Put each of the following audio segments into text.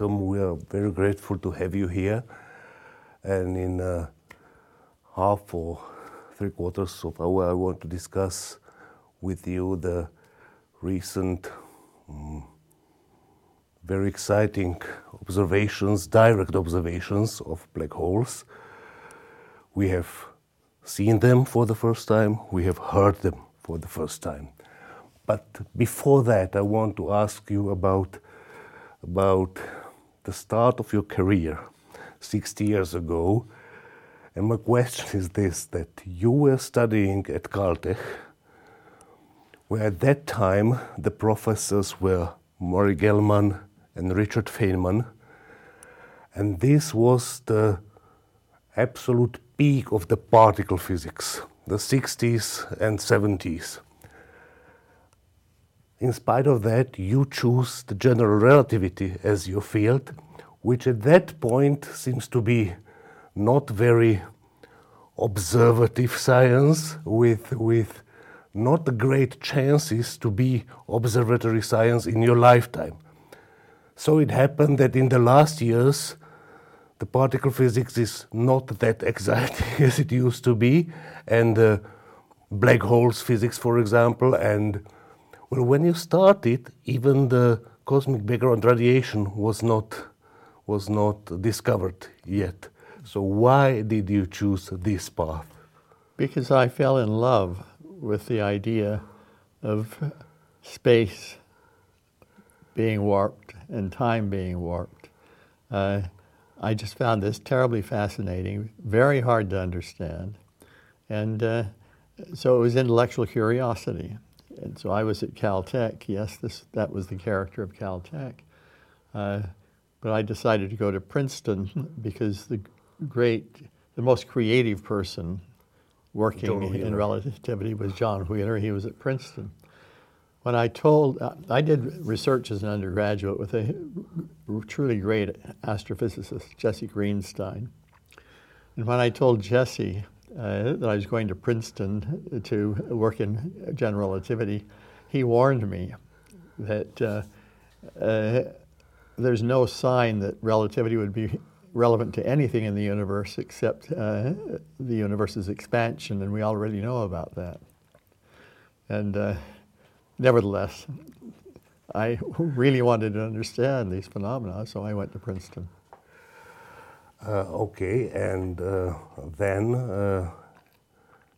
Welcome. We are very grateful to have you here. And in uh, half or three quarters of hour, I want to discuss with you the recent, um, very exciting observations, direct observations of black holes. We have seen them for the first time, we have heard them for the first time. But before that, I want to ask you about about the start of your career 60 years ago. And my question is this that you were studying at Caltech, where at that time the professors were Murray Gell-Mann and Richard Feynman. And this was the absolute peak of the particle physics, the 60s and 70s. In spite of that, you choose the general relativity as your field, which at that point seems to be not very observative science with, with not great chances to be observatory science in your lifetime. So it happened that in the last years, the particle physics is not that exciting as it used to be, and uh, black holes physics, for example, and well, when you started, even the cosmic background radiation was not was not discovered yet. So why did you choose this path? Because I fell in love with the idea of space being warped and time being warped. Uh, I just found this terribly fascinating, very hard to understand. And uh, so it was intellectual curiosity. And so I was at Caltech. Yes, this, that was the character of Caltech. Uh, but I decided to go to Princeton because the great, the most creative person working in relativity was John Wheeler. He was at Princeton. When I told, uh, I did research as an undergraduate with a truly great astrophysicist, Jesse Greenstein. And when I told Jesse uh, that I was going to Princeton to work in general relativity, he warned me that uh, uh, there's no sign that relativity would be relevant to anything in the universe except uh, the universe's expansion, and we already know about that. And uh, nevertheless, I really wanted to understand these phenomena, so I went to Princeton. Uh, okay, and uh, then uh,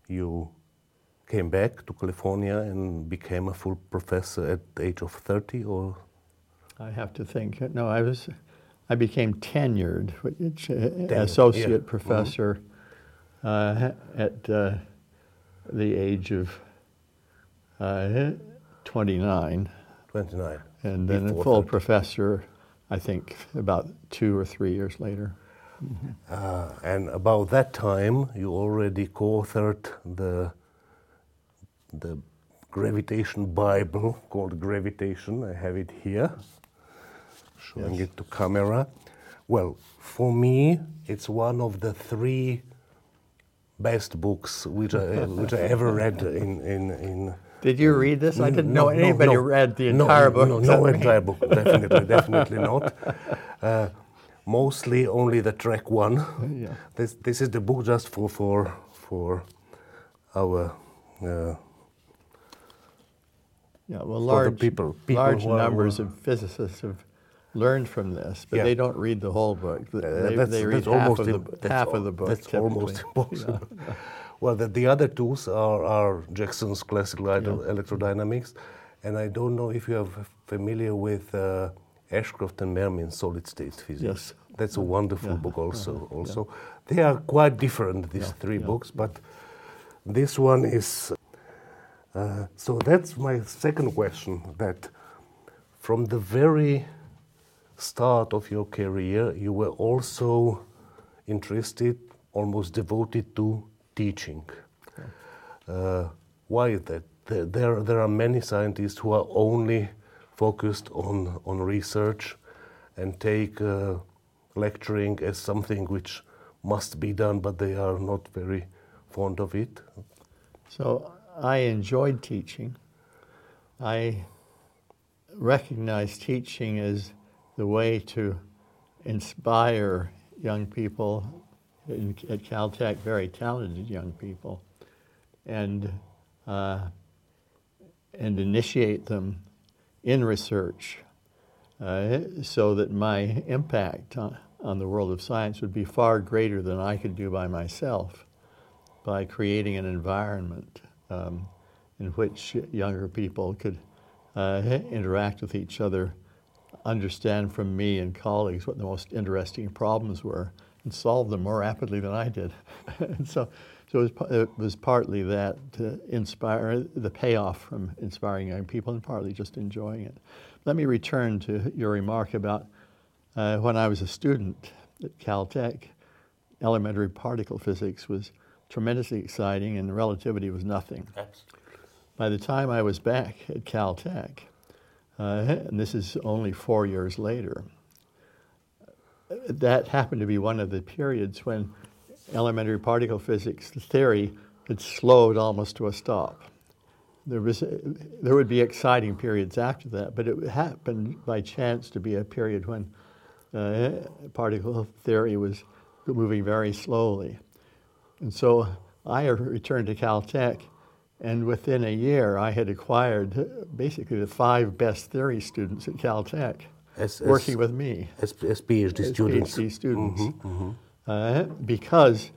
you came back to California and became a full professor at the age of 30 or? I have to think. No, I was, I became tenured, which, uh, associate yeah. Mm-hmm. professor mm-hmm. at uh, the age of 29. 29. And then a full 30. professor, I think, about two or three years later. Uh, and about that time, you already co-authored the the gravitation Bible called Gravitation. I have it here, showing yes. it to camera. Well, for me, it's one of the three best books which I, which I ever read in, in, in did you read this? I didn't no, know anybody no, no, read the entire book. No, no, entire book. Definitely, definitely not. Uh, mostly only the track one. yeah. This this is the book just for for for our. Uh, yeah, well, large people, people large numbers of physicists have learned from this, but yeah. they don't read the whole book. They, uh, they read half, of the, half of the book. That's typically. almost impossible. Yeah. well, the, the other tools are, are Jackson's classical yeah. electrodynamics, and I don't know if you are familiar with. Uh, Ashcroft and Mermin solid state physics. Yes. That's a wonderful yeah. book also. Uh-huh. Also, yeah. they are quite different these yeah. three books, but this one is. Uh, so that's my second question. That from the very start of your career, you were also interested, almost devoted to teaching. Uh, why is that? There, there are many scientists who are only focused on, on research and take uh, lecturing as something which must be done, but they are not very fond of it. So I enjoyed teaching. I recognize teaching as the way to inspire young people in, at Caltech, very talented young people, and uh, and initiate them in research, uh, so that my impact on, on the world of science would be far greater than I could do by myself, by creating an environment um, in which younger people could uh, interact with each other, understand from me and colleagues what the most interesting problems were, and solve them more rapidly than I did. and so, so it was, it was partly that to inspire the payoff from inspiring young people, and partly just enjoying it. Let me return to your remark about uh, when I was a student at Caltech. Elementary particle physics was tremendously exciting, and relativity was nothing. Absolutely. By the time I was back at Caltech, uh, and this is only four years later, that happened to be one of the periods when elementary particle physics theory had slowed almost to a stop. There, was, there would be exciting periods after that, but it happened by chance to be a period when uh, particle theory was moving very slowly. And so I returned to Caltech and within a year, I had acquired basically the five best theory students at Caltech as, working as, with me. As, as PhD students. PhD students. Mm-hmm, mm-hmm. Uh, because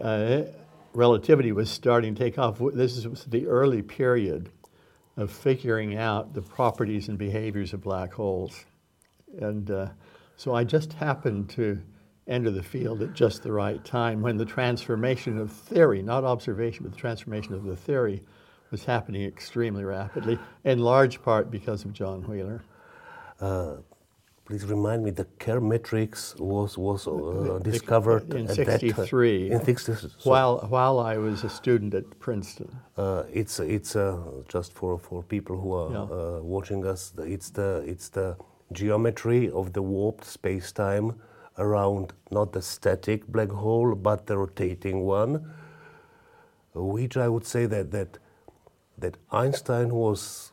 uh, relativity was starting to take off. This is the early period of figuring out the properties and behaviors of black holes. And uh, so I just happened to enter the field at just the right time when the transformation of theory, not observation, but the transformation of the theory was happening extremely rapidly, in large part because of John Wheeler. Uh, please remind me, the Kerr metric was was uh, discovered in '63. In '63. While while I was a student at Princeton. Uh, it's it's uh, just for, for people who are yeah. Uh, watching us. It's the it's the geometry of the warped space time around not the static black hole but the rotating one, which I would say that that that Einstein was.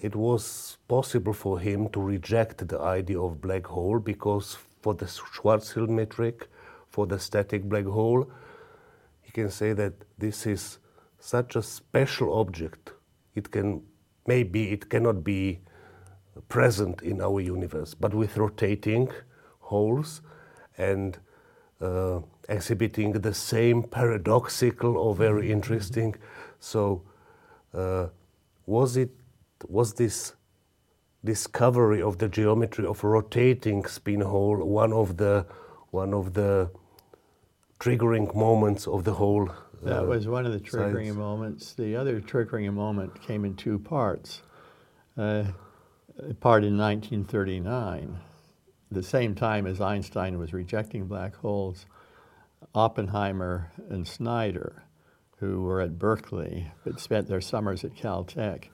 It was possible for him to reject the idea of black hole because for the Schwarzschild metric, for the static black hole, he can say that this is such a special object. It can maybe it cannot be present in our universe, but with rotating, holes and uh, exhibiting the same paradoxical or very mm-hmm. interesting. So, uh, was it was this discovery of the geometry of rotating spin hole one of the one of the triggering moments of the whole? Uh, that was one of the triggering science. moments. The other triggering moment came in two parts. Uh, part in 1939 the same time as Einstein was rejecting black holes, Oppenheimer and Snyder, who were at Berkeley but spent their summers at Caltech,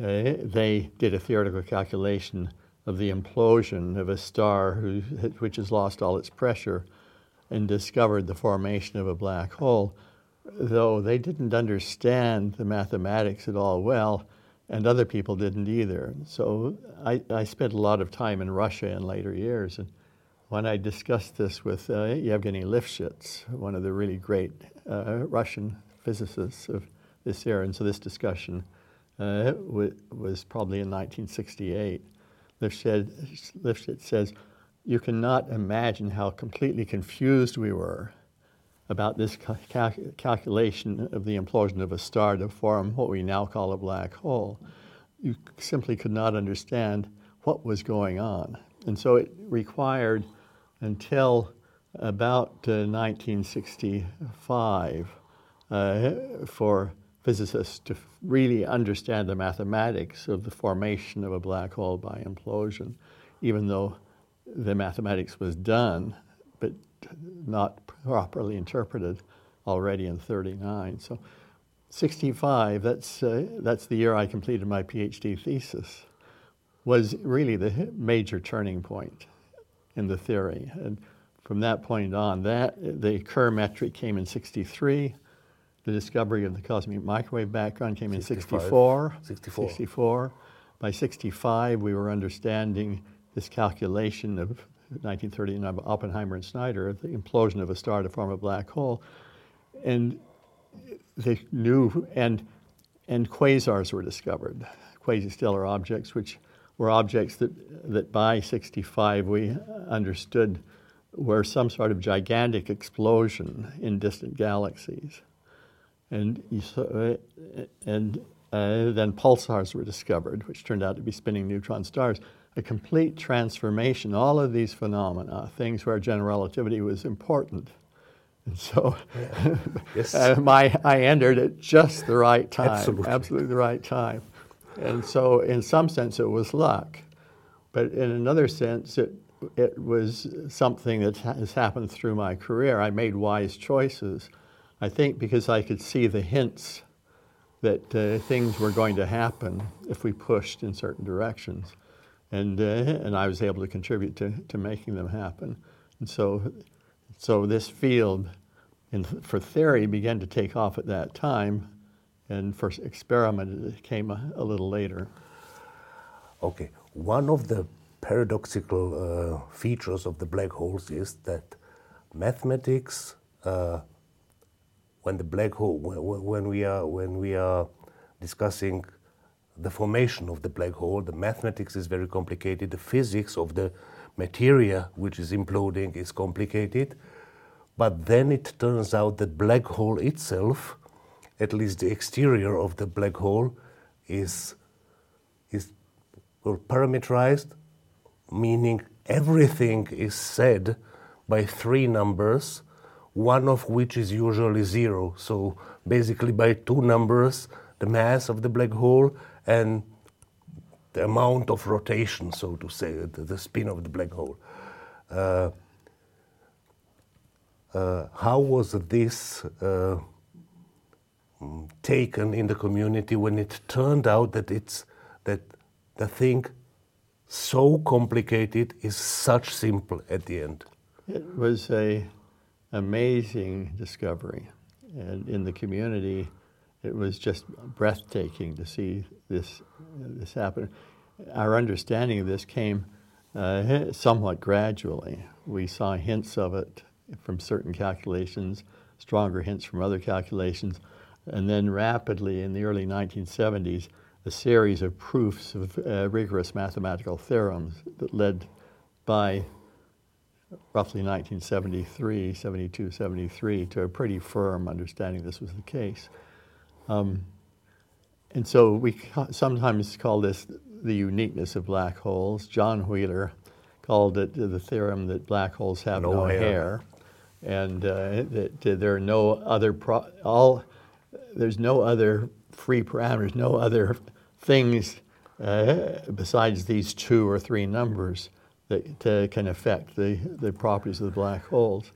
uh, they did a theoretical calculation of the implosion of a star who, which has lost all its pressure and discovered the formation of a black hole. Though they didn't understand the mathematics at all well, and other people didn't either. So I, I spent a lot of time in Russia in later years, and when I discussed this with uh, Yevgeny Lifshitz, one of the really great uh, Russian physicists of this era, and so this discussion uh, w- was probably in 1968. Lifshitz, Lifshitz says, You cannot imagine how completely confused we were about this cal- calculation of the implosion of a star to form what we now call a black hole. You simply could not understand what was going on. And so it required until about uh, 1965 uh, for physicists to really understand the mathematics of the formation of a black hole by implosion, even though the mathematics was done, but not properly interpreted already in 39. So 65, that's, uh, that's the year I completed my PhD thesis, was really the major turning point in the theory. And from that point on, that, the Kerr metric came in 63. The discovery of the cosmic microwave background came in 64. 64. 64. By 65, we were understanding this calculation of 1939 of Oppenheimer and Snyder, the implosion of a star to form a black hole. And they knew, and, and quasars were discovered, quasi-stellar objects, which were objects that, that by 65 we understood were some sort of gigantic explosion in distant galaxies. And, uh, and uh, then pulsars were discovered, which turned out to be spinning neutron stars. A complete transformation, all of these phenomena, things where general relativity was important. And so yeah. yes. uh, my, I entered at just the right time, absolutely. absolutely the right time. And so, in some sense, it was luck. But in another sense, it, it was something that has happened through my career. I made wise choices I think because I could see the hints that uh, things were going to happen if we pushed in certain directions. And, uh, and I was able to contribute to, to making them happen. And so, so this field in, for theory began to take off at that time, and for experiment it came a, a little later. Okay, one of the paradoxical uh, features of the black holes is that mathematics uh, when the black hole, when, when, we are, when we are discussing the formation of the black hole, the mathematics is very complicated, the physics of the materia which is imploding is complicated, but then it turns out that black hole itself, at least the exterior of the black hole, is, is well, parameterized, meaning everything is said by three numbers one of which is usually zero. So basically, by two numbers, the mass of the black hole and the amount of rotation, so to say, the, the spin of the black hole. Uh, uh, how was this uh, mm, taken in the community when it turned out that it's that the thing so complicated is such simple at the end? It was a amazing discovery. And in the community, it was just breathtaking to see this, this happen. Our understanding of this came uh, somewhat gradually. We saw hints of it from certain calculations, stronger hints from other calculations, and then rapidly in the early 1970s, a series of proofs of uh, rigorous mathematical theorems that led by roughly 1973, 72, 73, to a pretty firm understanding this was the case. Um, and so we sometimes call this the uniqueness of black holes. John Wheeler called it the theorem that black holes have no, no hair. hair. and uh, that uh, there are no other pro- all there's no other free parameters, no other things uh, besides these two or three numbers that uh, can affect the, the properties of the black holes.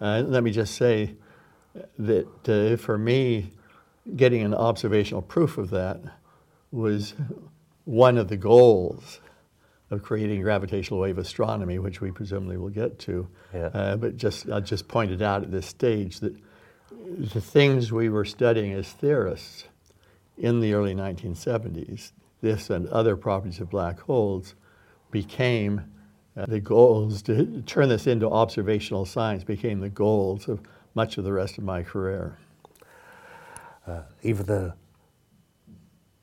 Uh, let me just say that uh, for me, getting an observational proof of that was one of the goals of creating gravitational wave astronomy, which we presumably will get to. Yeah. Uh, but just I just pointed out at this stage that the things we were studying as theorists in the early 1970s, this and other properties of black holes, became uh, the goals to turn this into observational science became the goals of much of the rest of my career. Uh, if the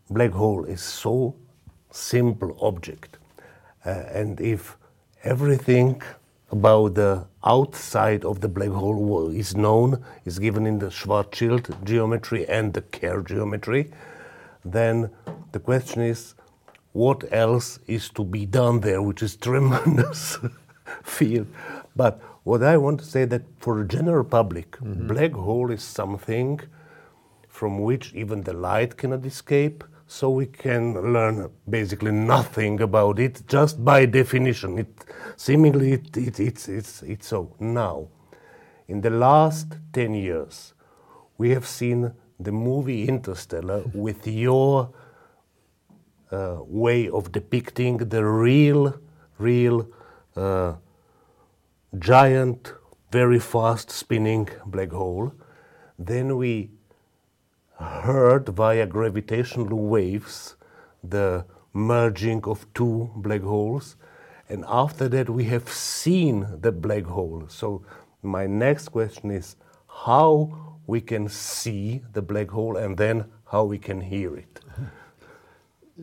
black hole is so simple object, uh, and if everything about the outside of the black hole is known, is given in the Schwarzschild geometry and the Kerr geometry, then the question is what else is to be done there, which is tremendous field. But what I want to say that for the general public, mm-hmm. black hole is something from which even the light cannot escape. So we can learn basically nothing about it just by definition. It seemingly it, it, it's, it's, it's so. Now, in the last 10 years, we have seen the movie Interstellar with your uh, way of depicting the real, real uh, giant, very fast spinning black hole. Then we heard via gravitational waves the merging of two black holes. And after that, we have seen the black hole. So, my next question is how we can see the black hole and then how we can hear it.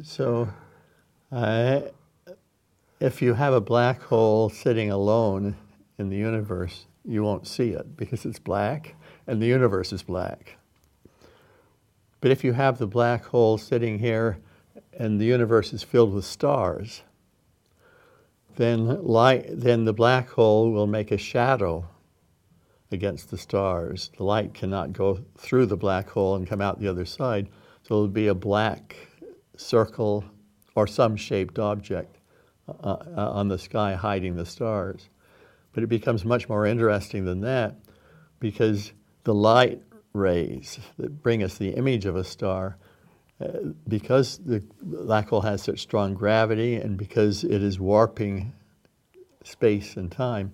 So, uh, if you have a black hole sitting alone in the universe, you won't see it because it's black and the universe is black. But if you have the black hole sitting here and the universe is filled with stars, then, light, then the black hole will make a shadow against the stars. The light cannot go through the black hole and come out the other side, so it'll be a black circle or some shaped object uh, uh, on the sky hiding the stars. But it becomes much more interesting than that because the light rays that bring us the image of a star, uh, because the black hole has such strong gravity and because it is warping space and time,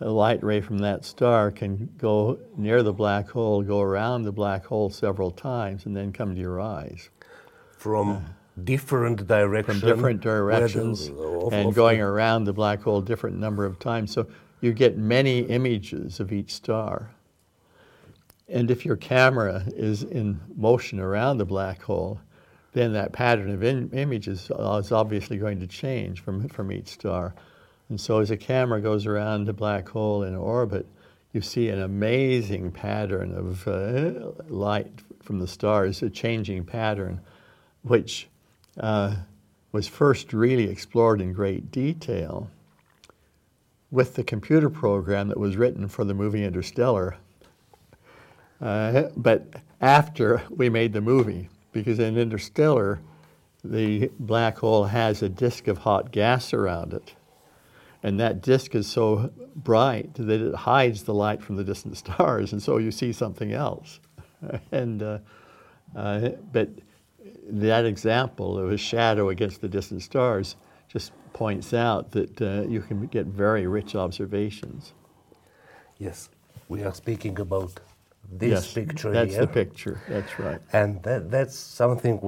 a light ray from that star can go near the black hole, go around the black hole several times, and then come to your eyes. From different directions. From different directions, of- and of- going around the black hole a different number of times. So you get many images of each star. And if your camera is in motion around the black hole, then that pattern of in- images is obviously going to change from, from each star. And so as a camera goes around the black hole in orbit, you see an amazing pattern of uh, light from the stars, a changing pattern, which uh, was first really explored in great detail with the computer program that was written for the movie Interstellar. Uh, but after we made the movie, because in Interstellar, the black hole has a disk of hot gas around it. And that disk is so bright that it hides the light from the distant stars, and so you see something else. and uh, uh, but that example of a shadow against the distant stars just points out that uh, you can get very rich observations. Yes, we are speaking about this yes, picture that's here. the picture. That's right. And that, that's something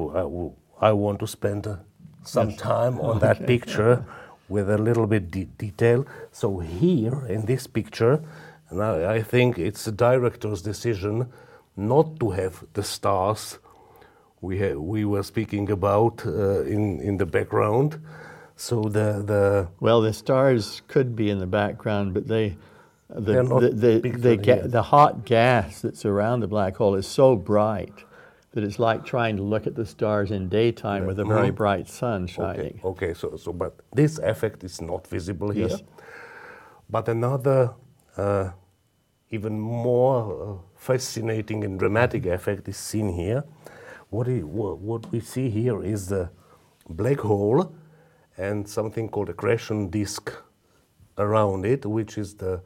I want to spend uh, some time on that picture with a little bit de- detail. So here in this picture, and I, I think it's the director's decision not to have the stars we ha- we were speaking about uh, in in the background. So the the Well, the stars could be in the background, but they, the, the, the, the, ga- the hot gas that's around the black hole is so bright that it's like trying to look at the stars in daytime with a very Mhm. bright sun Okay, shining. okay, so, so but this effect is not visible here. Yes. But another, uh, even more uh, fascinating and dramatic effect is seen here. What, what we see here is the black hole and something called accretion disk around it, which is the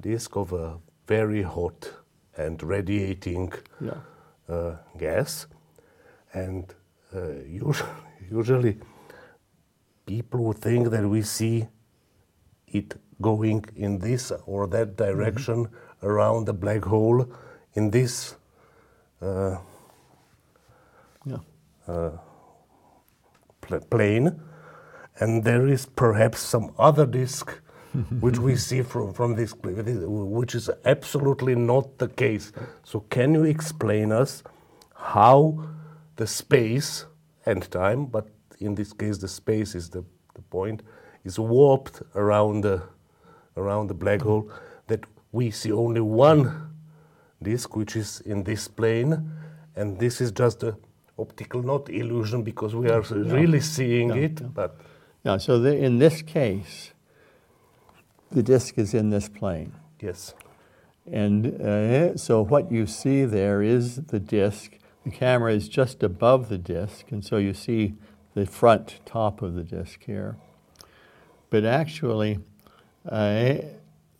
disk of a very hot and radiating Yeah. uh, gas. And uh, usually, usually, people would think that we see it going in this or that direction around the black hole in this uh, plane. And there is perhaps some other disk which we see from, from this, which is absolutely not the case. So, can you explain us how the space and time, but in this case, the space is the, the point, is warped around the, around the black hole, that we see only one disk, which is in this plane, and this is just a optical, not illusion, because we are really seeing Yeah, it, yeah. but Yeah, so the, in this case, the disk is in this plane. yes. And uh, so what you see there is the disk. The camera is just above the disk, and so you see the front top of the disk here. But actually, uh,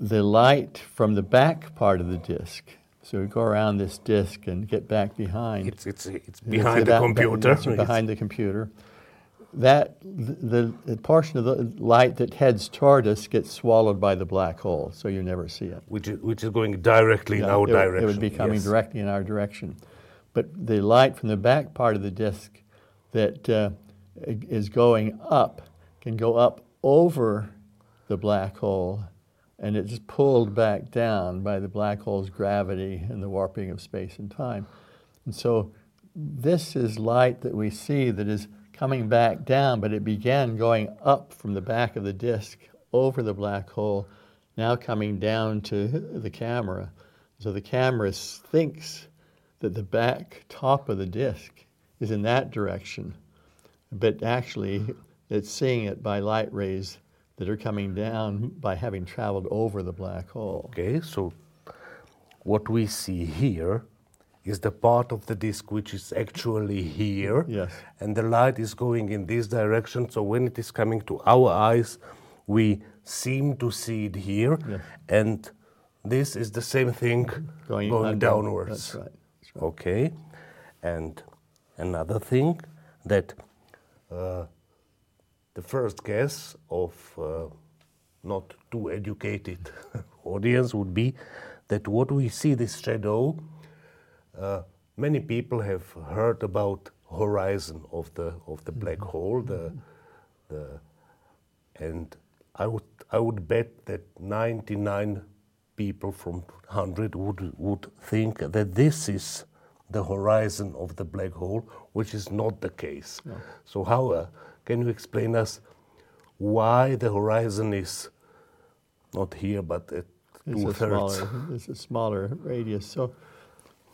the light from the back part of the disk. So we go around this disk and get back behind. It's, it's, it's It's behind the computer. it's behind the computer. That the, the portion of the light that heads toward us gets swallowed by the black hole, so you never see it. which, is, which is going directly in our it, direction. It would be coming yes. directly in our direction. But the light from the back part of the disk that uh, is going up can go up over the black hole and it's pulled back down by the black hole's gravity and the warping of space and time. And so this is light that we see that is coming back down, but it began going up from the back of the disk over the black hole, now coming down to the camera. So the camera thinks that the back top of the disk is in that direction, but actually it's seeing it by light rays that are coming down by having traveled over the black hole. Okay, so what we see here is the part of the disk which is actually here. Yes. And the light is going in this direction. So when it is coming to our eyes, we seem to see it here. Yes. And this is the same thing going, under- downwards. That's right. That's right. Okay. And another thing that uh, the first guess of uh, not too educated audience would be that what we see this shadow uh, many people have heard about horizon of the of the black hole the the and I would I would bet that 99 people from 100 would would think that this is the horizon of the black hole, which is not the case. So how uh, can you explain us why the horizon is not here but at It's two a thirds? smaller, it's a smaller radius. So,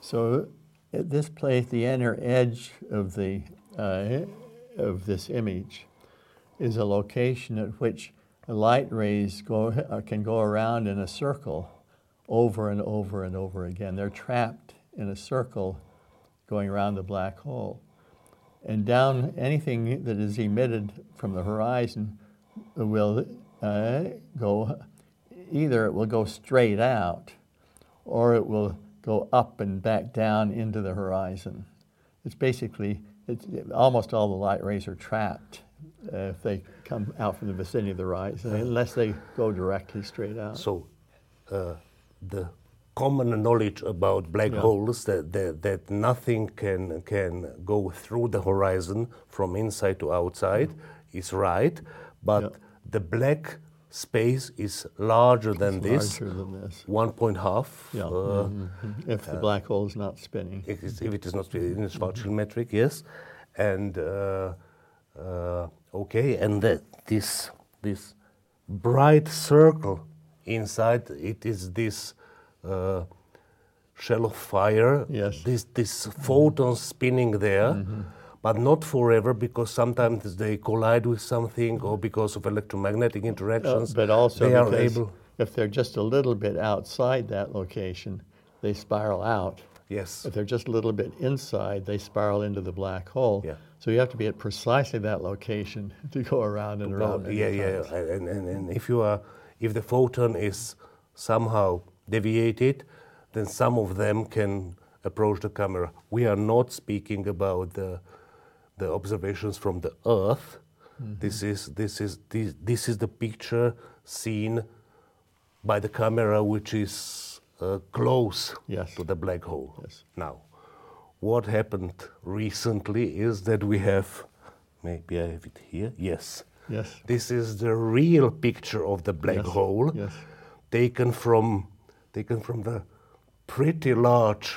so at this place, the inner edge of the uh, of this image is a location at which light rays go uh, can go around in a circle over and over and over again. They're trapped in a circle going around the black hole. And down anything that is emitted from the horizon will uh, go either it will go straight out or it will go up and back down into the horizon. It's basically, it's, almost all the light rays are trapped uh, if they come out from the vicinity of the horizon, unless they go directly straight out. So, uh, the common knowledge about black Yeah. holes that, that that nothing can can go through the horizon from inside to outside is right, but Yeah. the black space is larger than this, larger than this. one point half. Yeah. uh, mhm. If the black hole is not spinning. if it's- if it is not spinning. in the Schwarzschild metric, yes. And uh, uh, okay, and that this this bright circle inside it is this uh, shell of fire. Yes. This this photons spinning there. Mm-hmm. But not forever, because sometimes they collide with something, or because of electromagnetic Uh, interactions. but also they are able. if they're just a little bit outside that location, they spiral out. Yes. If they're just a little bit inside, they spiral into the black hole. Yeah. So you have to be at precisely that location to go around and around. yeah, yeah, and, and, and if you are, if the photon is somehow deviated, then some of them can approach the camera. We are not speaking about the, the observations from the Earth. Mm-hmm. This is this is this, this is the picture seen by the camera, which is uh, close Yes. to the black hole. Yes. Now, what happened recently is that we have, maybe I have it here. Yes. Yes. This is the real picture of the black Yes, hole, yes. taken from taken from the pretty large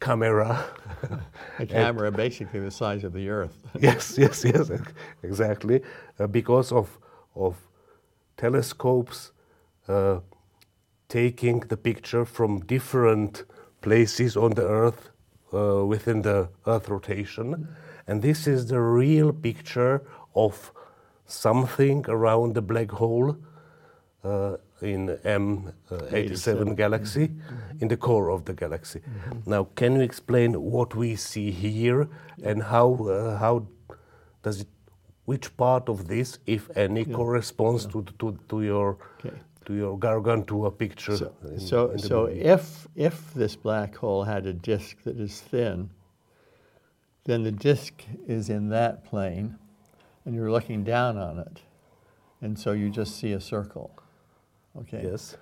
camera. A camera basically the size of the Earth. yes, yes, yes, exactly. Uh, because of of telescopes uh, taking the picture from different places on the Earth uh, within the Earth rotation, and this is the real picture of something around the black hole. Uh, in M87 galaxy, in the core of the galaxy. Now, can you explain what we see here and how uh, how does it, which part of this, if any, corresponds to, to to your Okay. to your Gargantua picture? So, in- so, in so if, if this black hole had a disk that is thin, then the disk is in that plane, and you're looking down on it, and so you just see a circle. Okay. yes.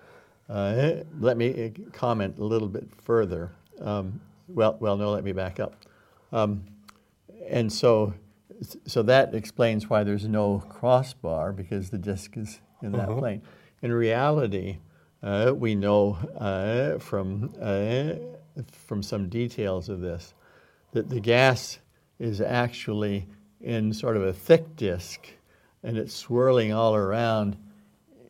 Uh, let me uh, comment a little bit further. Um, well, well, no, let me back up. Um, and so, so that explains why there's no crossbar because the disk is in that plane. In reality, uh, we know uh, from uh, from some details of this that the gas is actually in sort of a thick disk, and it's swirling all around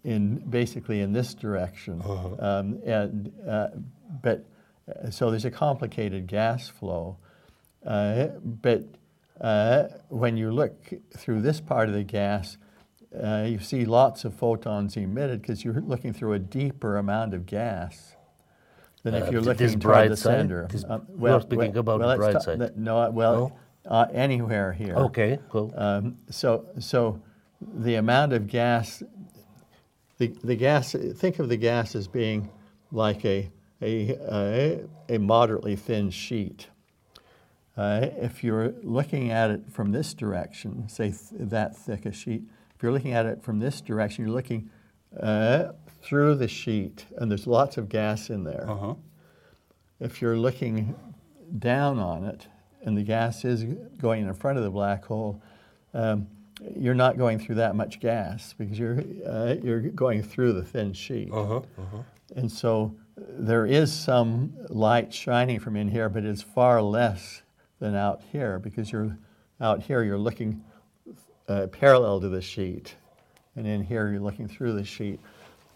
in basically in this direction. Um, and uh, but uh, so there's a complicated gas flow. Uh, but uh, when you look through this part of the gas, uh, you see lots of photons emitted because you're looking through a deeper amount of gas than if Uh, you're looking toward the side? center. This- Uh, you're speaking about the let's bright ta- side. No, well, uh, anywhere here. Okay, cool. Um, so, so the amount of gas, the, the gas, think of the gas as being like a, a, a, a moderately thin sheet. Uh, if you're looking at it from this direction, say th- that thick a sheet, if you're looking at it from this direction, you're looking uh, through the sheet, and there's lots of gas in there. Uh-huh. If you're looking down on it, and the gas is going in front of the black hole, um, you're not going through that much gas because you're uh, you're going through the thin sheet. Uh-huh, uh-huh. And so there is some light shining from in here, but it's far less than out here because you're out here you're looking uh, parallel to the sheet, and in here you're looking through the sheet.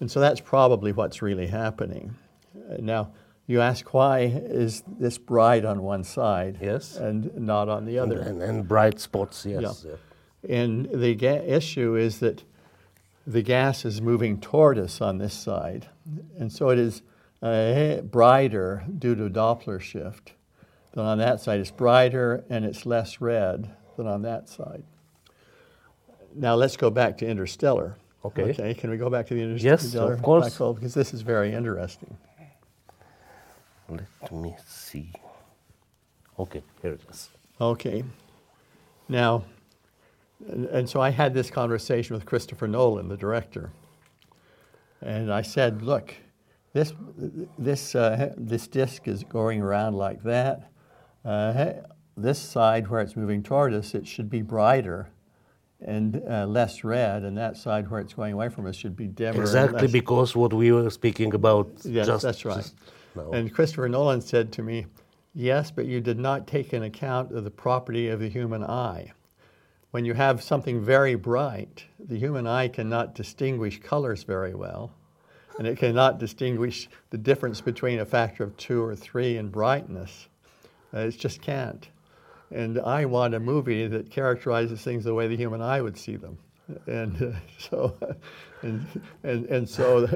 And so that's probably what's really happening. Uh, now, you ask why is this bright on one side Yes. and not on the other? And, and bright spots, yes. Yeah. And the ga- issue is that the gas is moving toward us on this side. And so it is uh, brighter due to Doppler shift than on that side. It's brighter and it's less red than on that side. Now let's go back to interstellar. Okay. Okay, can we go back to the interstellar? Yes, of course. hole? Because this is very interesting. Let me see. Okay, here it is. Okay. Now, and, and so I had this conversation with Christopher Nolan, the director, and I said, "Look, this this uh, this disc is going around like that. Uh, this side where it's moving toward us, it should be brighter." And uh, less red, and that side where it's going away from us should be dimmer. Exactly because what we were speaking about Yes, just that's right. just now. And Christopher Nolan said to me, Yes, but you did not take an account of the property of the human eye. When you have something very bright, the human eye cannot distinguish colors very well, and it cannot distinguish the difference between a factor of two or three in brightness. Uh, it just can't. And I want a movie that characterizes things the way the human eye would see them. And uh, so, and, and, and so,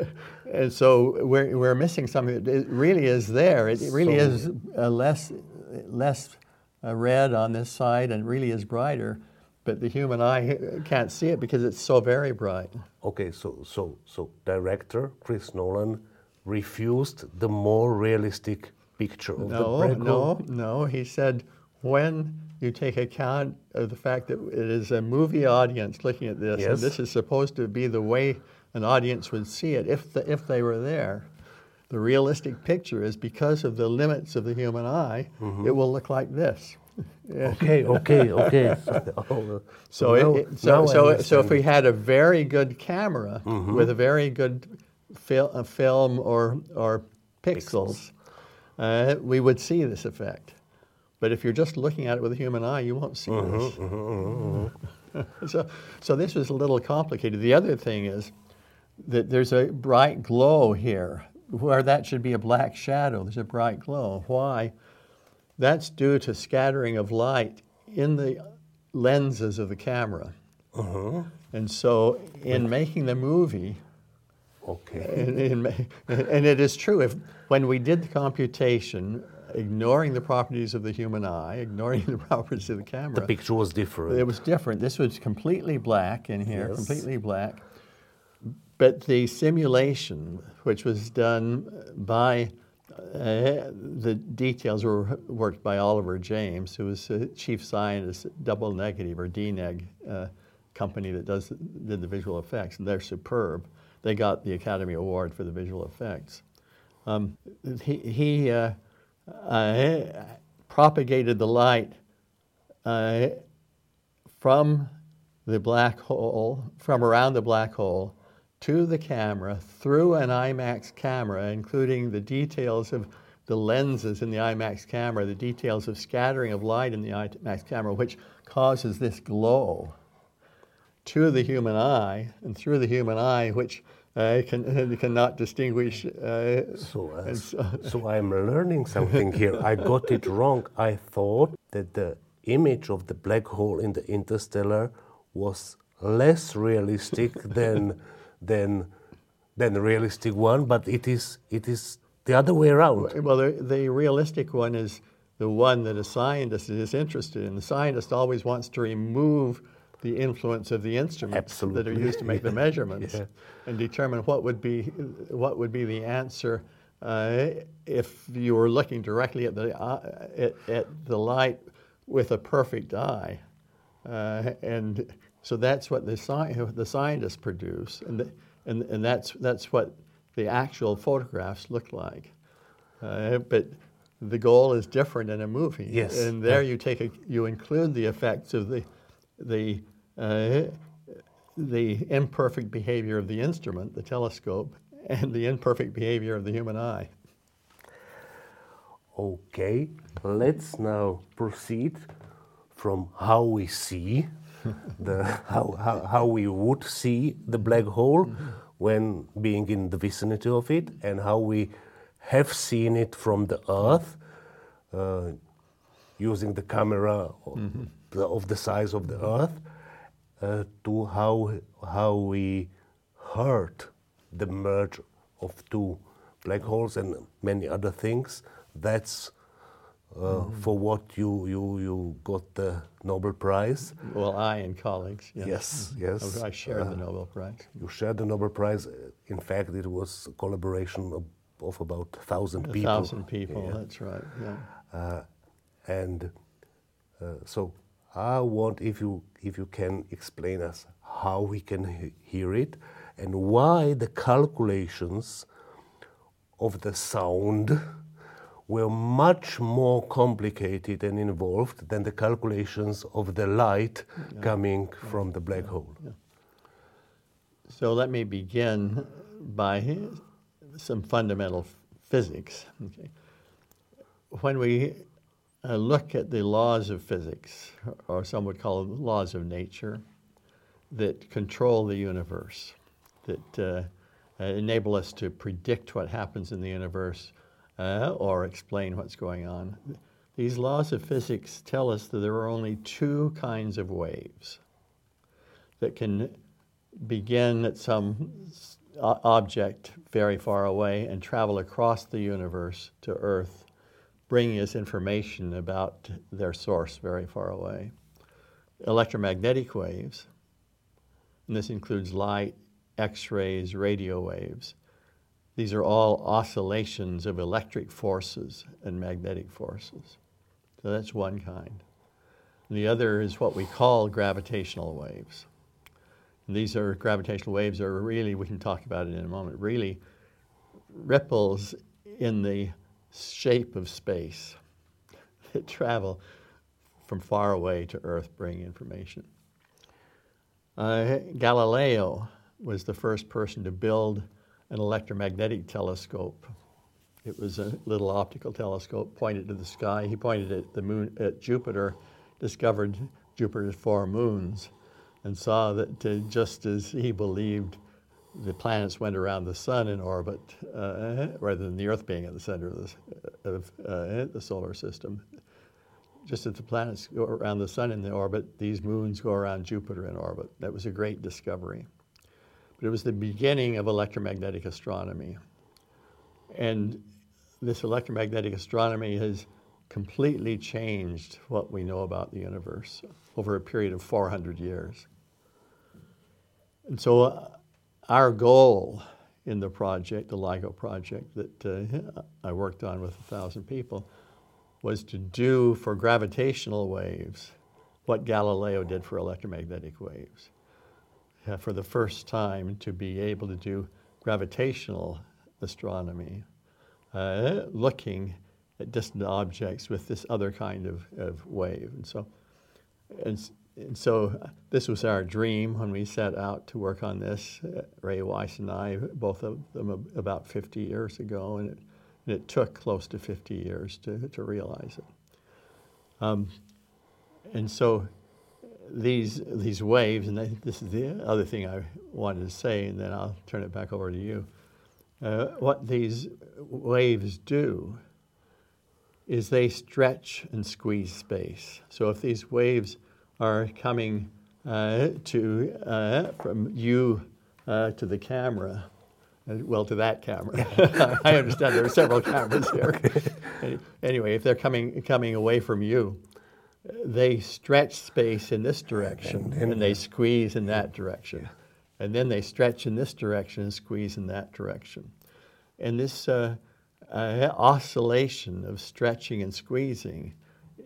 and so we're, we're missing something that it really is there. It really So- is uh, less, less uh, red on this side and really is brighter, but the human eye can't see it because it's so very bright. Okay, so so so director Chris Nolan refused the more realistic picture of the No, black no, no. He said when you take account of the fact that it is a movie audience looking at this, and this is supposed to be the way an audience would see it if the, if they were there. The realistic picture is because of the limits of the human eye, Mm-hmm. it will look like this. Yeah. Okay, okay, okay. Oh, So, now- it- now so, so, so if we had a very good camera Mm-hmm. with a very good fil- uh, film or, or pixels, Uh, we would see this effect. But if you're just looking at it with a human eye, you won't see Mm-hmm, this. so, so this was a little complicated. The other thing is that there's a bright glow here where that should be a black shadow. There's a bright glow. Why? That's due to scattering of light in the lenses of the camera. Uh-huh. And so, in making the movie, Okay. And, and, and it is true. If when we did the computation, ignoring the properties of the human eye, ignoring the properties of the camera, The picture was different. it was different. This was completely black in here, Yes. completely black. But the simulation, which was done by uh, the details were worked by Oliver James, who was chief scientist at Double Negative or DNEG uh, company that does did the visual effects, and they're superb. They got the Academy Award for the visual effects. Um, he he uh, uh, propagated the light uh, from the black hole, from around the black hole to the camera through an IMAX camera, including the details of the lenses in the IMAX camera, the details of scattering of light in the IMAX camera, which causes this glow to the human eye, and through the human eye, which uh, can, cannot distinguish. Uh, So, uh, so- so I'm learning something here. I got it wrong. I thought that the image of the black hole in the interstellar was less realistic than than than the realistic one, but it is it is the other way around. Well, the, the realistic one is the one that a scientist is interested in. The scientist always wants to remove the influence of the instruments that are used to make the measurements Yeah. and determine what would be what would be the answer uh, if you were looking directly at the uh, at, at the light with a perfect eye. Uh, and so that's what the, sci- the scientists produce, and, the, and, and that's, that's what the actual photographs look like. Uh, but the goal is different in a movie. Yes. And there you take a, you include the effects of the, the, uh, the imperfect behavior of the instrument, the telescope, and the imperfect behavior of the human eye. Okay, let's now proceed from how we see the how, how, how we would see the black hole when being in the vicinity of it and how we have seen it from the earth uh, using the camera of, the, of the size of the earth uh, to how how we heard the merge of two black holes and many other things. That's uh, for what you, you you got the Nobel Prize. Well, I and colleagues. yeah. Yes, yes. I shared the Nobel Prize. You shared the Nobel Prize. In fact, it was a collaboration of, of about thousand A people. thousand people, Yeah. that's right. Yeah. Uh, and uh, so I want if you if you can explain us how we can he- hear it and why the calculations of the sound were much more complicated and involved than the calculations of the light coming from the black hole. So let me begin by some fundamental physics. Okay. When we uh, look at the laws of physics, or some would call them laws of nature, that control the universe, that uh, uh, enable us to predict what happens in the universe uh, or explain what's going on. These laws of physics tell us that there are only two kinds of waves that can begin at some object very far away and travel across the universe to Earth, bringing us information about their source very far away. Electromagnetic waves, and this includes light, X rays, radio waves. These are all oscillations of electric forces and magnetic forces. So that's one kind. And the other is what we call gravitational waves. And these are gravitational waves are really, we can talk about it in a moment, really ripples in the shape of space that travel from far away to Earth bring information. Uh, Galileo was the first person to build an electromagnetic telescope. It was a little optical telescope pointed to the sky. He pointed at the moon, at Jupiter, discovered Jupiter's four moons, and saw that uh, just as he believed the planets went around the sun in orbit, uh, rather than the Earth being at the center of, this, of uh, the solar system, just as the planets go around the sun in the orbit, these moons go around Jupiter in orbit. That was a great discovery. But it was the beginning of electromagnetic astronomy. And this electromagnetic astronomy has completely changed what we know about the universe over a period of 400 years. And so, uh, our goal in the project, the LIGO project that uh, I worked on with a thousand people, was to do for gravitational waves what Galileo did for electromagnetic waves. Uh, for the first time, to be able to do gravitational astronomy, uh, looking at distant objects with this other kind of, of wave. And so, and, and so this was our dream when we set out to work on this, uh, Rai Weiss and I, both of them about 50 years ago, and it, and it took close to 50 years to, to realize it. Um, and so these, these waves, and this is the other thing I wanted to say, and then I'll turn it back over to you. Uh, what these waves do is they stretch and squeeze space. So if these waves are coming uh, to uh, from you uh, to the camera, uh, well, to that camera. I understand there are several cameras here. anyway, if they're coming coming away from you, they stretch space in this direction and, and, and they squeeze in that direction, and then they stretch in this direction and squeeze in that direction, and this uh, uh, oscillation of stretching and squeezing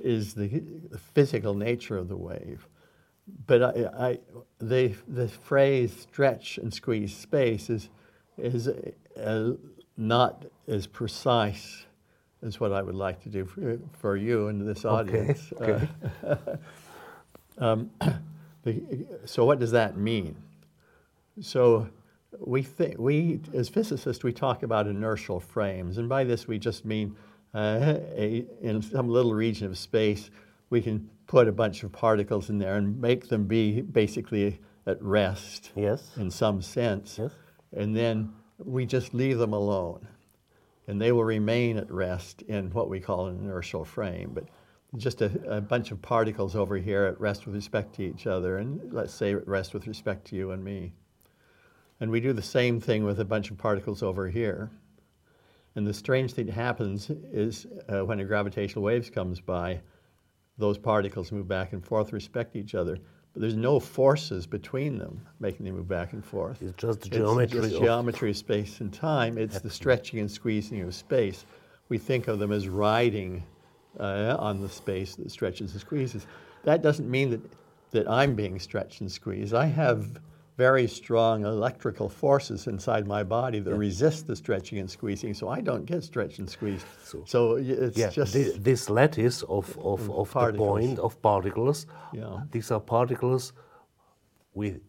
is the, the physical nature of the wave. But I, I, the, the phrase stretch and squeeze space is, is uh, not as precise as what I would like to do for, for you and this audience. Okay. Uh, um, the, so, what does that mean? So, we think we as physicists we talk about inertial frames, and by this we just mean uh, a, in some little region of space we can put a bunch of particles in there and make them be basically at rest. Yes. In some sense. Yes. And then we just leave them alone, and they will remain at rest in what we call an inertial frame, but. Just a, a bunch of particles over here at rest with respect to each other, and let's say at rest with respect to you and me. And we do the same thing with a bunch of particles over here. And the strange thing that happens is uh, when a gravitational wave comes by, those particles move back and forth, respect each other. But there's no forces between them making them move back and forth. It's just the geometry. It's just of geometry of space and time. It's the stretching and squeezing of space. We think of them as riding uh, on the space that stretches and squeezes. That doesn't mean that, that I'm being stretched and squeezed. I have very strong electrical forces inside my body that yeah. resist the stretching and squeezing, so I don't get stretched and squeezed. So, so it's yeah, just this, this lattice of, mm, of, of the point of particles. Yeah. These are particles with,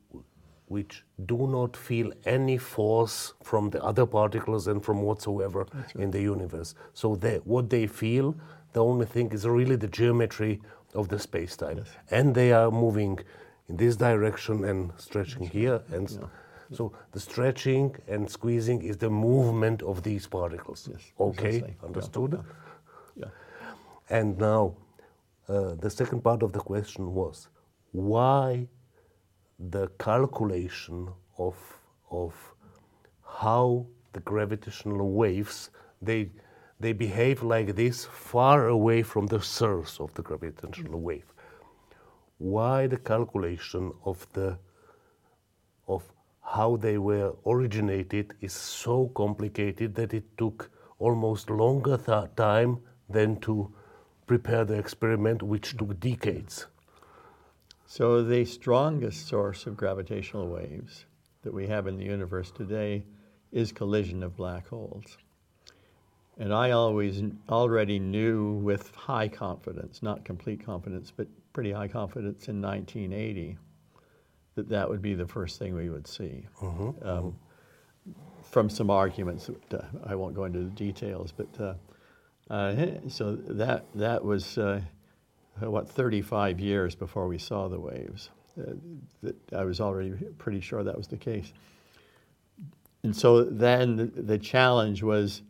which do not feel any force from the other particles and from whatsoever right. in the universe. So they, what they feel, the only thing is really the geometry of the space-time, yes. and they are moving in this direction and stretching here. And yeah. so the stretching and squeezing is the movement of these particles. Yes, okay, exactly. understood? Yeah. yeah. And now, uh, the second part of the question was why the calculation of, of how the gravitational waves they, they behave like this far away from the source of the gravitational wave why the calculation of the of how they were originated is so complicated that it took almost longer th- time than to prepare the experiment, which took decades. So, the strongest source of gravitational waves that we have in the universe today is collision of black holes. And I always already knew with high confidence, not complete confidence, but pretty high confidence in 1980 that that would be the first thing we would see. Mm-hmm. Um, from some arguments, that, uh, I won't go into the details, but uh, uh, so that that was uh, what 35 years before we saw the waves. Uh, that I was already pretty sure that was the case. And so then the, the challenge was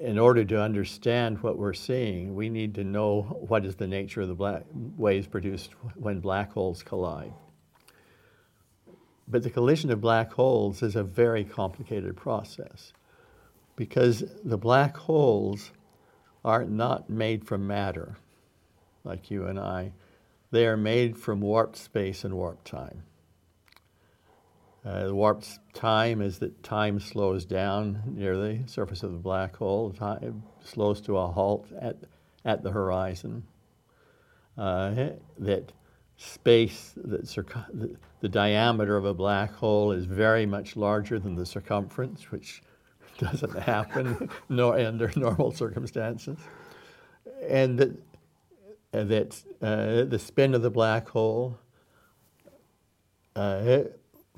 in order to understand what we're seeing, we need to know what is the nature of the black waves produced when black holes collide. but the collision of black holes is a very complicated process because the black holes are not made from matter like you and I. They are made from warped space and warped time. Uh, the warped time is that time slows down near the surface of the black hole. Time slows to a halt at, at the horizon. Uh, that space, that circ- the, the diameter of a black hole is very much larger than the circumference, which doesn't happen nor under normal circumstances. And that, that uh, the spin of the black hole uh,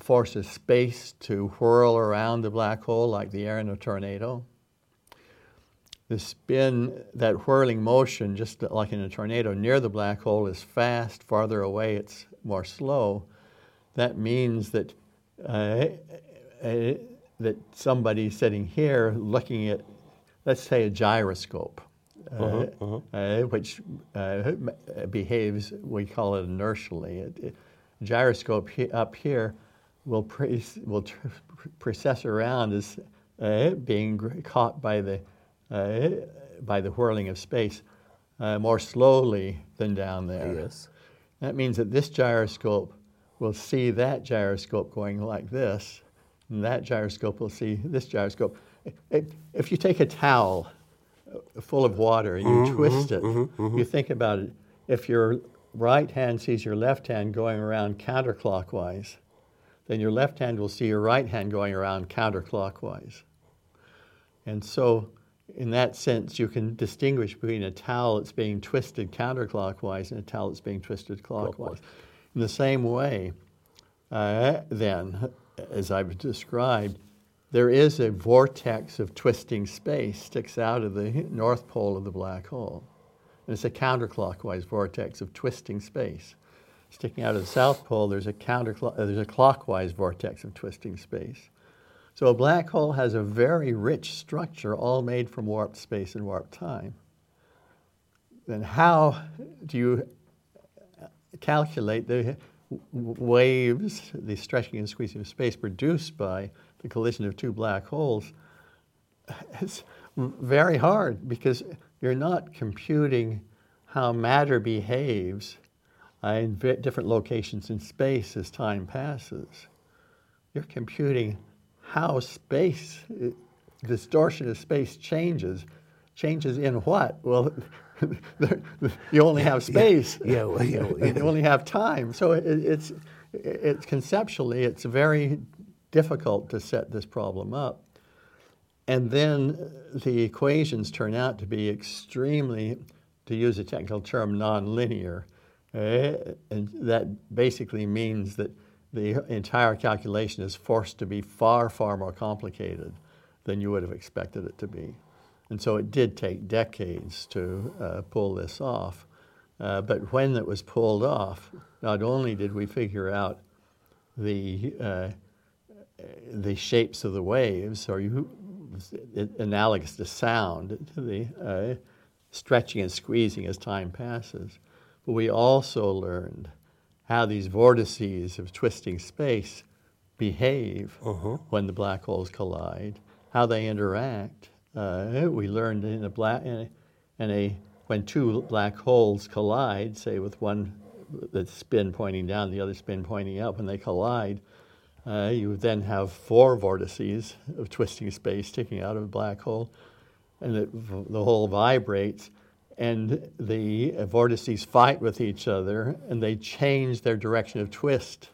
forces space to whirl around the black hole like the air in a tornado. The spin, that whirling motion, just like in a tornado, near the black hole is fast, farther away it's more slow. That means that, uh, uh, that somebody sitting here looking at, let's say, a gyroscope, uh, uh-huh, uh-huh. Uh, which uh, behaves, we call it inertially. It, it, gyroscope he, up here will, pre- will tr- precess around as uh, being caught by the, uh, by the whirling of space uh, more slowly than down there. Yes. That means that this gyroscope will see that gyroscope going like this, and that gyroscope will see this gyroscope. If you take a towel full of water and you mm-hmm, twist it, mm-hmm, mm-hmm. you think about it. If your right hand sees your left hand going around counterclockwise, then your left hand will see your right hand going around counterclockwise. And so, in that sense, you can distinguish between a towel that's being twisted counterclockwise and a towel that's being twisted clockwise. In the same way, uh, then, as I've described, there is a vortex of twisting space sticks out of the north pole of the black hole. And it's a counterclockwise vortex of twisting space sticking out of the south pole, there's a counter uh, there's a clockwise vortex of twisting space. So a black hole has a very rich structure, all made from warped space and warped time. Then how do you calculate the waves, the stretching and squeezing of space produced by the collision of two black holes? It's very hard because you're not computing how matter behaves Uh, in different locations in space as time passes. You're computing how space, uh, distortion of space changes. Changes in what? Well, you only have space. Yeah, yeah, yeah, yeah. you only have time. So it, it's, it's conceptually, it's very difficult to set this problem up. And then the equations turn out to be extremely, to use a technical term, nonlinear. Uh, and that basically means that the entire calculation is forced to be far, far more complicated than you would have expected it to be. And so it did take decades to uh, pull this off. Uh, but when it was pulled off, not only did we figure out the, uh, the shapes of the waves, or you, analogous to sound, to the uh, stretching and squeezing as time passes, but we also learned how these vortices of twisting space behave uh-huh. when the black holes collide, how they interact. Uh, we learned in a black in a, in a when two black holes collide, say with one the spin pointing down, the other spin pointing up, when they collide, uh, you then have four vortices of twisting space sticking out of a black hole, and it, the whole vibrates and the vortices fight with each other and they change their direction of twist.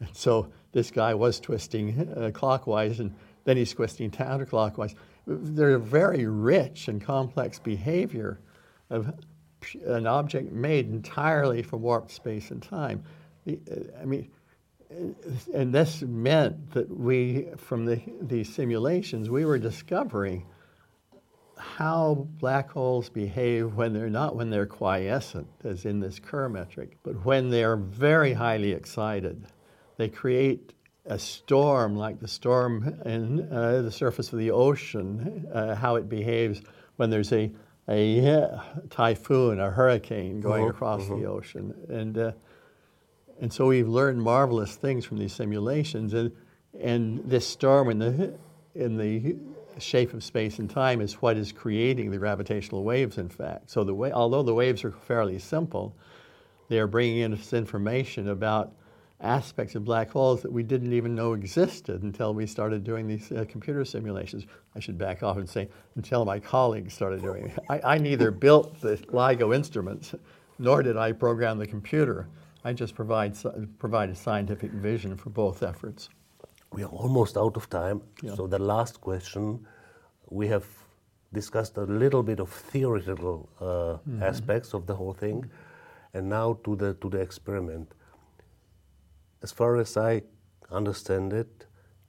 And so this guy was twisting uh, clockwise and then he's twisting counterclockwise. They're very rich and complex behavior of an object made entirely from warped space and time. Uh, I mean, and this meant that we, from the, these simulations, we were discovering how black holes behave when they're not when they're quiescent, as in this Kerr metric, but when they're very highly excited. They create a storm like the storm in uh, the surface of the ocean, uh, how it behaves when there's a, a uh, typhoon, a hurricane going uh-huh, across uh-huh. the ocean. And, uh, And so we've learned marvelous things from these simulations. And, and this storm in the, in the shape of space and time is what is creating the gravitational waves, in fact. So, the way, although the waves are fairly simple, they are bringing in us information about aspects of black holes that we didn't even know existed until we started doing these uh, computer simulations. I should back off and say, until my colleagues started doing it. I, I neither built the LIGO instruments, nor did I program the computer. I just provide, provide a scientific vision for both efforts. We are almost out of time. Yeah. So the last question, we have discussed a little bit of theoretical uh, mm-hmm. aspects of the whole thing, and now to the to the experiment. As far as I understand it,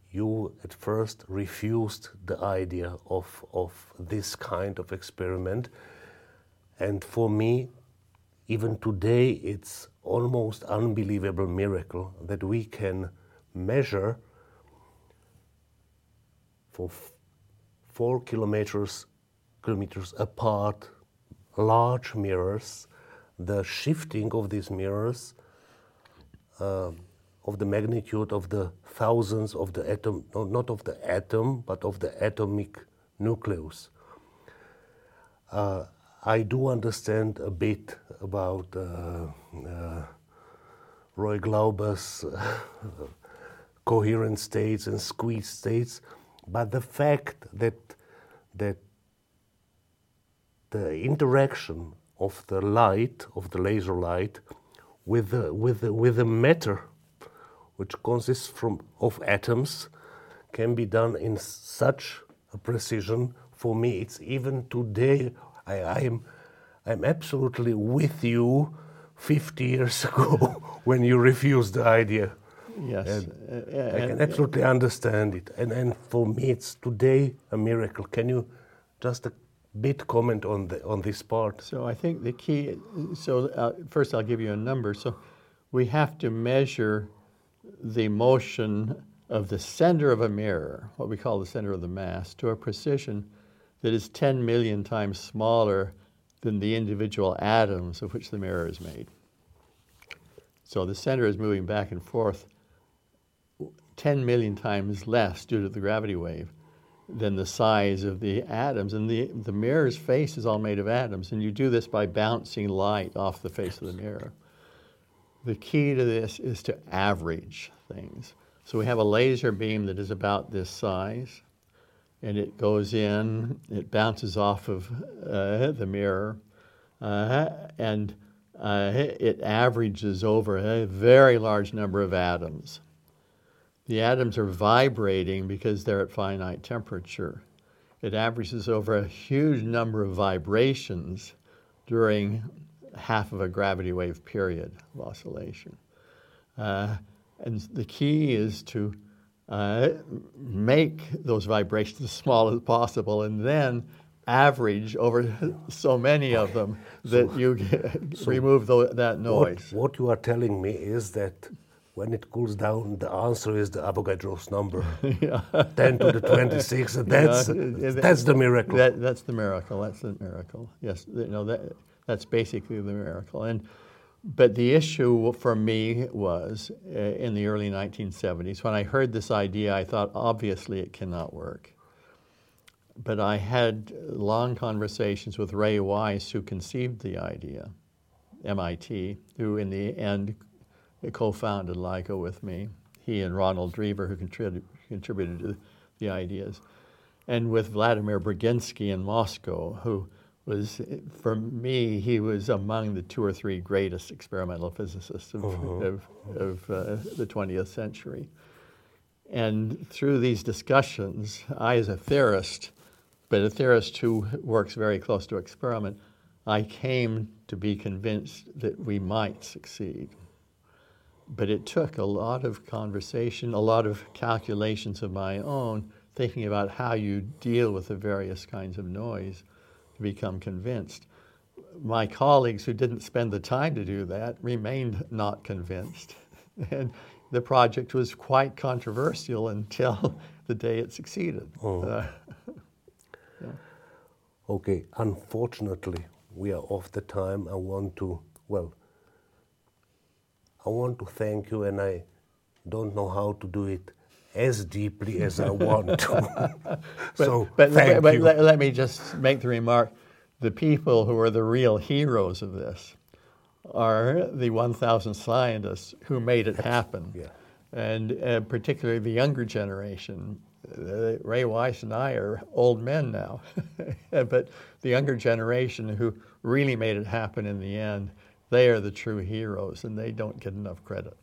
you at first refused the idea of of this kind of experiment, and for me, even today, it's almost unbelievable miracle that we can measure for four kilometers, kilometers apart large mirrors, the shifting of these mirrors uh, of the magnitude of the thousands of the atom, no, not of the atom, but of the atomic nucleus. Uh, I do understand a bit about uh, uh Roy Glauber's coherent states and squeezed states, but the fact that, that the interaction of the light, of the laser light, with the, with the, with the matter, which consists from, of atoms, can be done in such a precision. For me, it's even today, I, I am I'm absolutely with you 50 years ago when you refused the idea. Yes. And uh, I can absolutely understand it. And, and for me, it's today a miracle. Can you just a bit comment on, the, on this part? So I think the key, so uh, first I'll give you a number. So we have to measure the motion of the center of a mirror, what we call the center of the mass, to a precision that is 10 million times smaller than the individual atoms of which the mirror is made. So the center is moving back and forth 10 million times less due to the gravity wave than the size of the atoms. And the, the mirror's face is all made of atoms, and you do this by bouncing light off the face of the mirror. The key to this is to average things. So we have a laser beam that is about this size, and it goes in, it bounces off of uh, the mirror, uh, and uh, it averages over a very large number of atoms the atoms are vibrating because they're at finite temperature. It averages over a huge number of vibrations during half of a gravity wave period of oscillation. Uh, and the key is to uh, make those vibrations as small as possible and then average over so many of them that so, you so remove the, that noise. What, what you are telling me is that when it cools down, the answer is the Avogadro's number, yeah. 10 to the 26. That's, yeah, that's the miracle. That, that's the miracle. That's the miracle. Yes, you know, that, that's basically the miracle. And, but the issue for me was uh, in the early 1970s, when I heard this idea, I thought, obviously, it cannot work. But I had long conversations with Rai Weiss, who conceived the idea, MIT, who in the end co-founded LIGO with me. He and Ronald Drever, who contributed, contributed to the ideas, and with Vladimir Braginsky in Moscow, who was, for me, he was among the two or three greatest experimental physicists of, uh-huh. of, of uh, the 20th century. And through these discussions, I, as a theorist, but a theorist who works very close to experiment, I came to be convinced that we might succeed but it took a lot of conversation, a lot of calculations of my own, thinking about how you deal with the various kinds of noise to become convinced. My colleagues who didn't spend the time to do that remained not convinced. and the project was quite controversial until the day it succeeded. Oh. Uh, yeah. Okay, unfortunately, we are off the time. I want to, well, I want to thank you, and I don't know how to do it as deeply as I want to. so But, thank but you. let, let me just make the remark the people who are the real heroes of this are the 1,000 scientists who made it happen. Yeah. And uh, particularly the younger generation. Uh, Rai Weiss and I are old men now, but the younger generation who really made it happen in the end, they are the true heroes, and they don't get enough credit.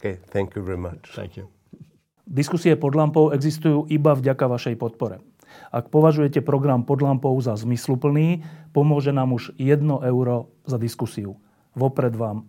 Okay, thank you very much. Thank you. Diskusie pod lampou existujú iba vďaka vašej podpore. Ak považujete program pod lampou za zmysluplný, pomôže nám už 1 euro za diskusiu. Vopred vám